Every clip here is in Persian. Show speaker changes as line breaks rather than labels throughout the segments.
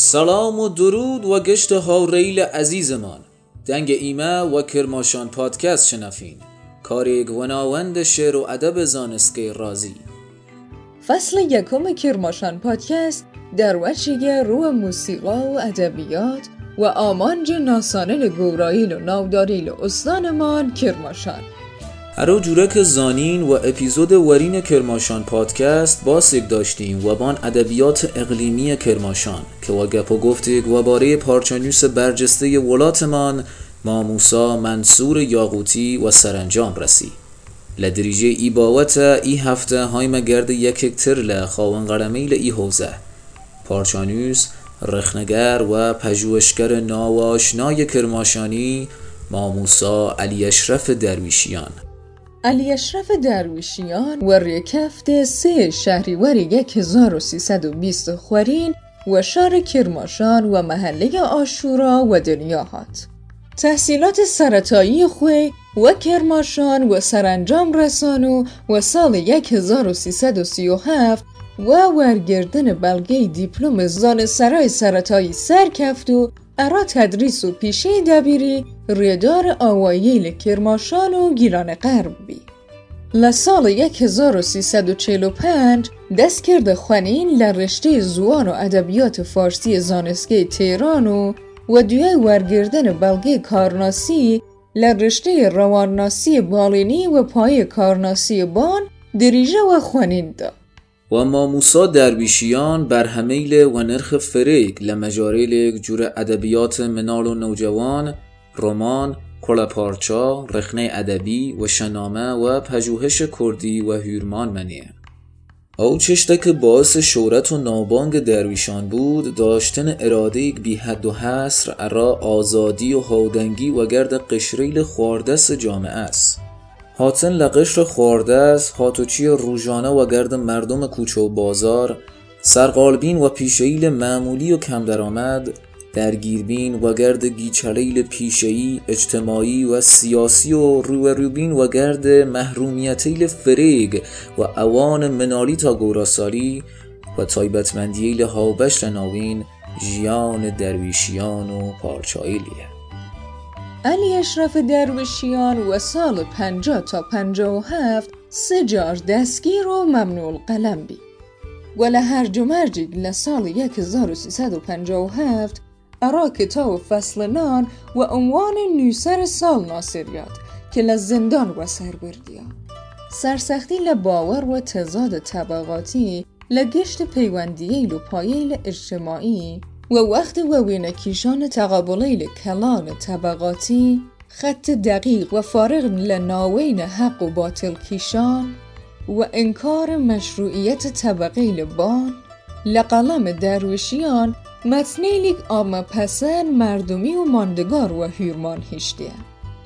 سلام و درود و گشت ها ریل عزیزمان. دنگ ایمه و کرماشان پادکست شنفین. کاری گوناوند شعر و ادب زانسکه رازی.
فصل یکم کرماشان پادکست در وچه رو موسیقا و ادبیات و آمانج ناسانل گوراییل و ناوداریل استانمان کرماشان.
هرو جورک زانین و اپیزود ورین کرماشان پادکست باسک داشتیم و بان ادبیات اقلیمی کرماشان که و گپ و گفتگ و باره پارچانیوس برجسته ولاتمان ماموسا منصور یاقوتی و سرانجام رسی. لدریجه ای باوت ای هفته هایمه گرد یک تر خواهن قرمیل ای حوزه. پارچانیوس رخنگر و پژوهشگر ناواشنای کرماشانی ماموسا علی اشرف درویشیان.
علی اشرف درویشیان و ریکفت سه شهریور 1320 خورین و شار کرماشان و محله آشورا و دنیاهات. تحصیلات سرطایی خوی و کرماشان و سرانجام رسانو و سال 1337 و ورگردن بلگه دیپلم زان سرای سرطایی سرکفت و ارا تدریس و پیشه دبیری ریدار آواییل کرماشان و گیلان غرب بی. لسال 1345 دست کرده خونین لرشته زوان و ادبیات فارسی زانسگه تهران و و دوی ورگردن بلگه کارناسی لرشته روانناسی بالینی و پای کارناسی بان دریجه و.
و ماموسا درویشیان بر همیل و نرخ فریک لمجاریل جور ادبیات منال و نوجوان رمان کلپارچا رخنه ادبی و شنامه و پژوهش کردی و هیرمان منیه او چشته که باعث شورت و نابانگ درویشان بود داشتن اراده بی حد و حصر ارا آزادی و هودنگی و گرد قشریل خواردست جامعه است حاتن لقشر خواردست هاتوچی روژانه و گرد مردم کوچه و بازار سرقالبین و پیشهیل معمولی و کم درآمد درگیربین و گرد گیچلیل پیشهی اجتماعی و سیاسی و روبروبین و گرد محرومیتیل فریگ و اوان منالی تا گوراسالی و تایبتمندیل هاوبش ناوین جیان درویشیان و پارچایلیه
علی اشرف درویشیان و سال 50 تا 57 سه جار دستگیر و ممنوع قلم بی و لهرج و مرجگ لسال 1357 ارا کتاب فصل نان و عنوان نویسر سال ناصریات که لزندان و سر بردیا سرسختی لباور و تضاد طبقاتی لگشت پیوندییل و پاییل اجتماعی و وقت و وینکیشان تقابلیل کلان طبقاتی خط دقیق و فارغ لناوین حق و باطل کیشان و انکار مشروعیت طبقه بان لقلم درویشیان متنیلیک آمه پسن مردمی و ماندگار و هیرمان هشتیه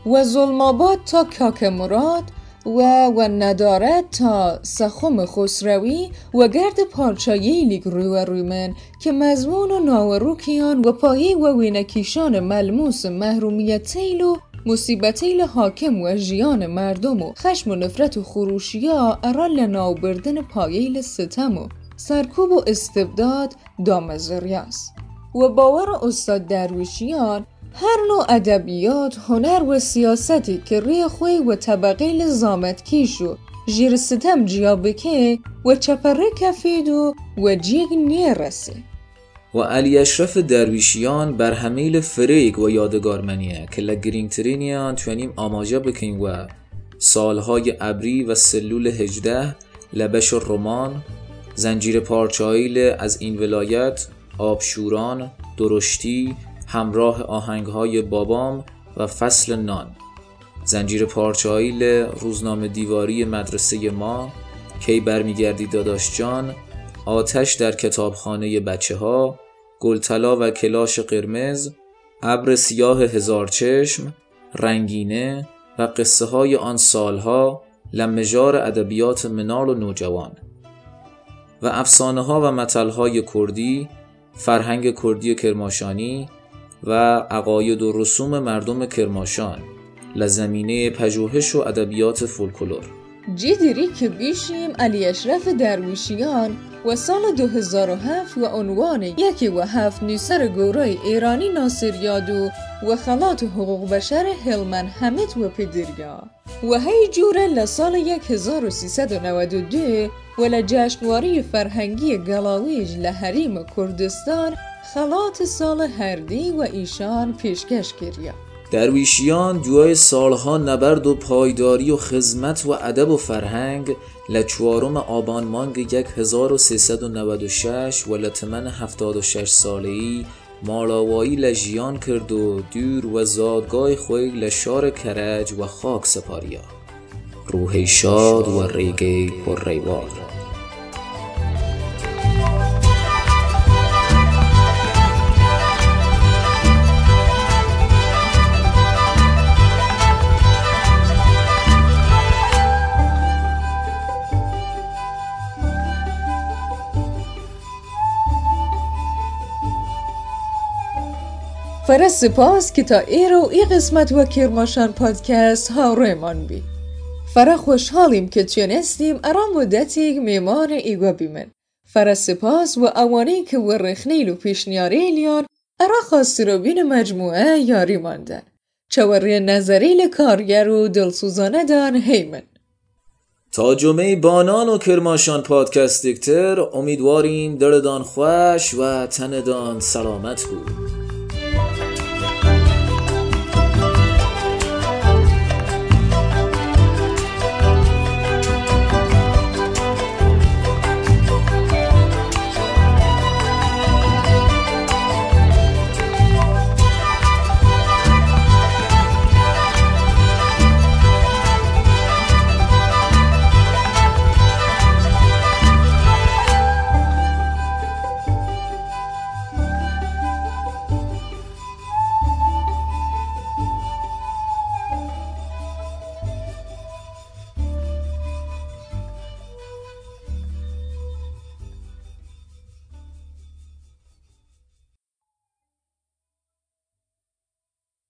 و ظلماباد تا کاک مراد و و ندارد تا سخم خسروی و گرد پارچایی و رومن که مضمون و ناوروکیان و پایی و وینکیشان ملموس محرومیتیل و مصیبتیل حاکم و جیان مردم و خشم و نفرت و خروشیا ارا لناو بردن پاییل ستم و سرکوب و استبداد دامزریاست و باور استاد درویشیان هر نوع ادبیات هنر و سیاستی که روی خوی و طبقه زامت کیش و جیر ستم جیا بکه و چپره کفید و و جیگ نیرسه
و علی اشرف درویشیان بر همیل فریگ و یادگارمنیه که لگرینگ ترینیان توانیم آماجا بکنیم و سالهای ابری و سلول هجده لبش رمان زنجیر پارچایل از این ولایت آبشوران درشتی همراه آهنگهای بابام و فصل نان. زنجیر پارچایل روزنامه دیواری مدرسه ما کی برمیگردی داداش جان آتش در کتابخانه بچه ها گلطلا و کلاش قرمز ابر سیاه هزار چشم رنگینه و قصه های آن سالها لمجار ادبیات منال و نوجوان. و افسانه ها و متل های کردی فرهنگ کردی کرماشانی و عقاید و رسوم مردم کرماشان لزمینه پژوهش و ادبیات فولکلور.
جی دیری که بیشیم علی اشرف درویشیان و سال 2007 و عنوان یکی و هفت نیسر گورای ایرانی ناصر یادو و خلات حقوق بشر هلمن حمید و پدریا. و هی جوره لسال 1392 و لجشنواری فرهنگی گلاویج لحریم کردستان خلات سال هردی و ایشان پیشکش کریا
درویشیان دوای سالها نبرد و پایداری و خدمت و ادب و فرهنگ لچوارم آبان مانگ 1396 و لتمن 76 ساله ای مالاوایی لجیان کرد و دور و زادگاه خوی لشار کرج و خاک سپاریا. روح شاد و ریگی پر
فره سپاس که تا ایرو ای قسمت و کرماشان پادکست هاوریمان بی. فره خوشحالیم که تونستیم ارا مدتی میمان ایگو بیمن. فره سپاس و اوانی که و رخنیل و پیشنیاری لیان ارا خواستی رو بین مجموعه یاری ماندن. چوری نظریل کارگر و دلسوزانه دان هیمن.
تا جمعه بانان و کرماشان پادکست دکتر امیدواریم دردان خوش و تندان سلامت بود.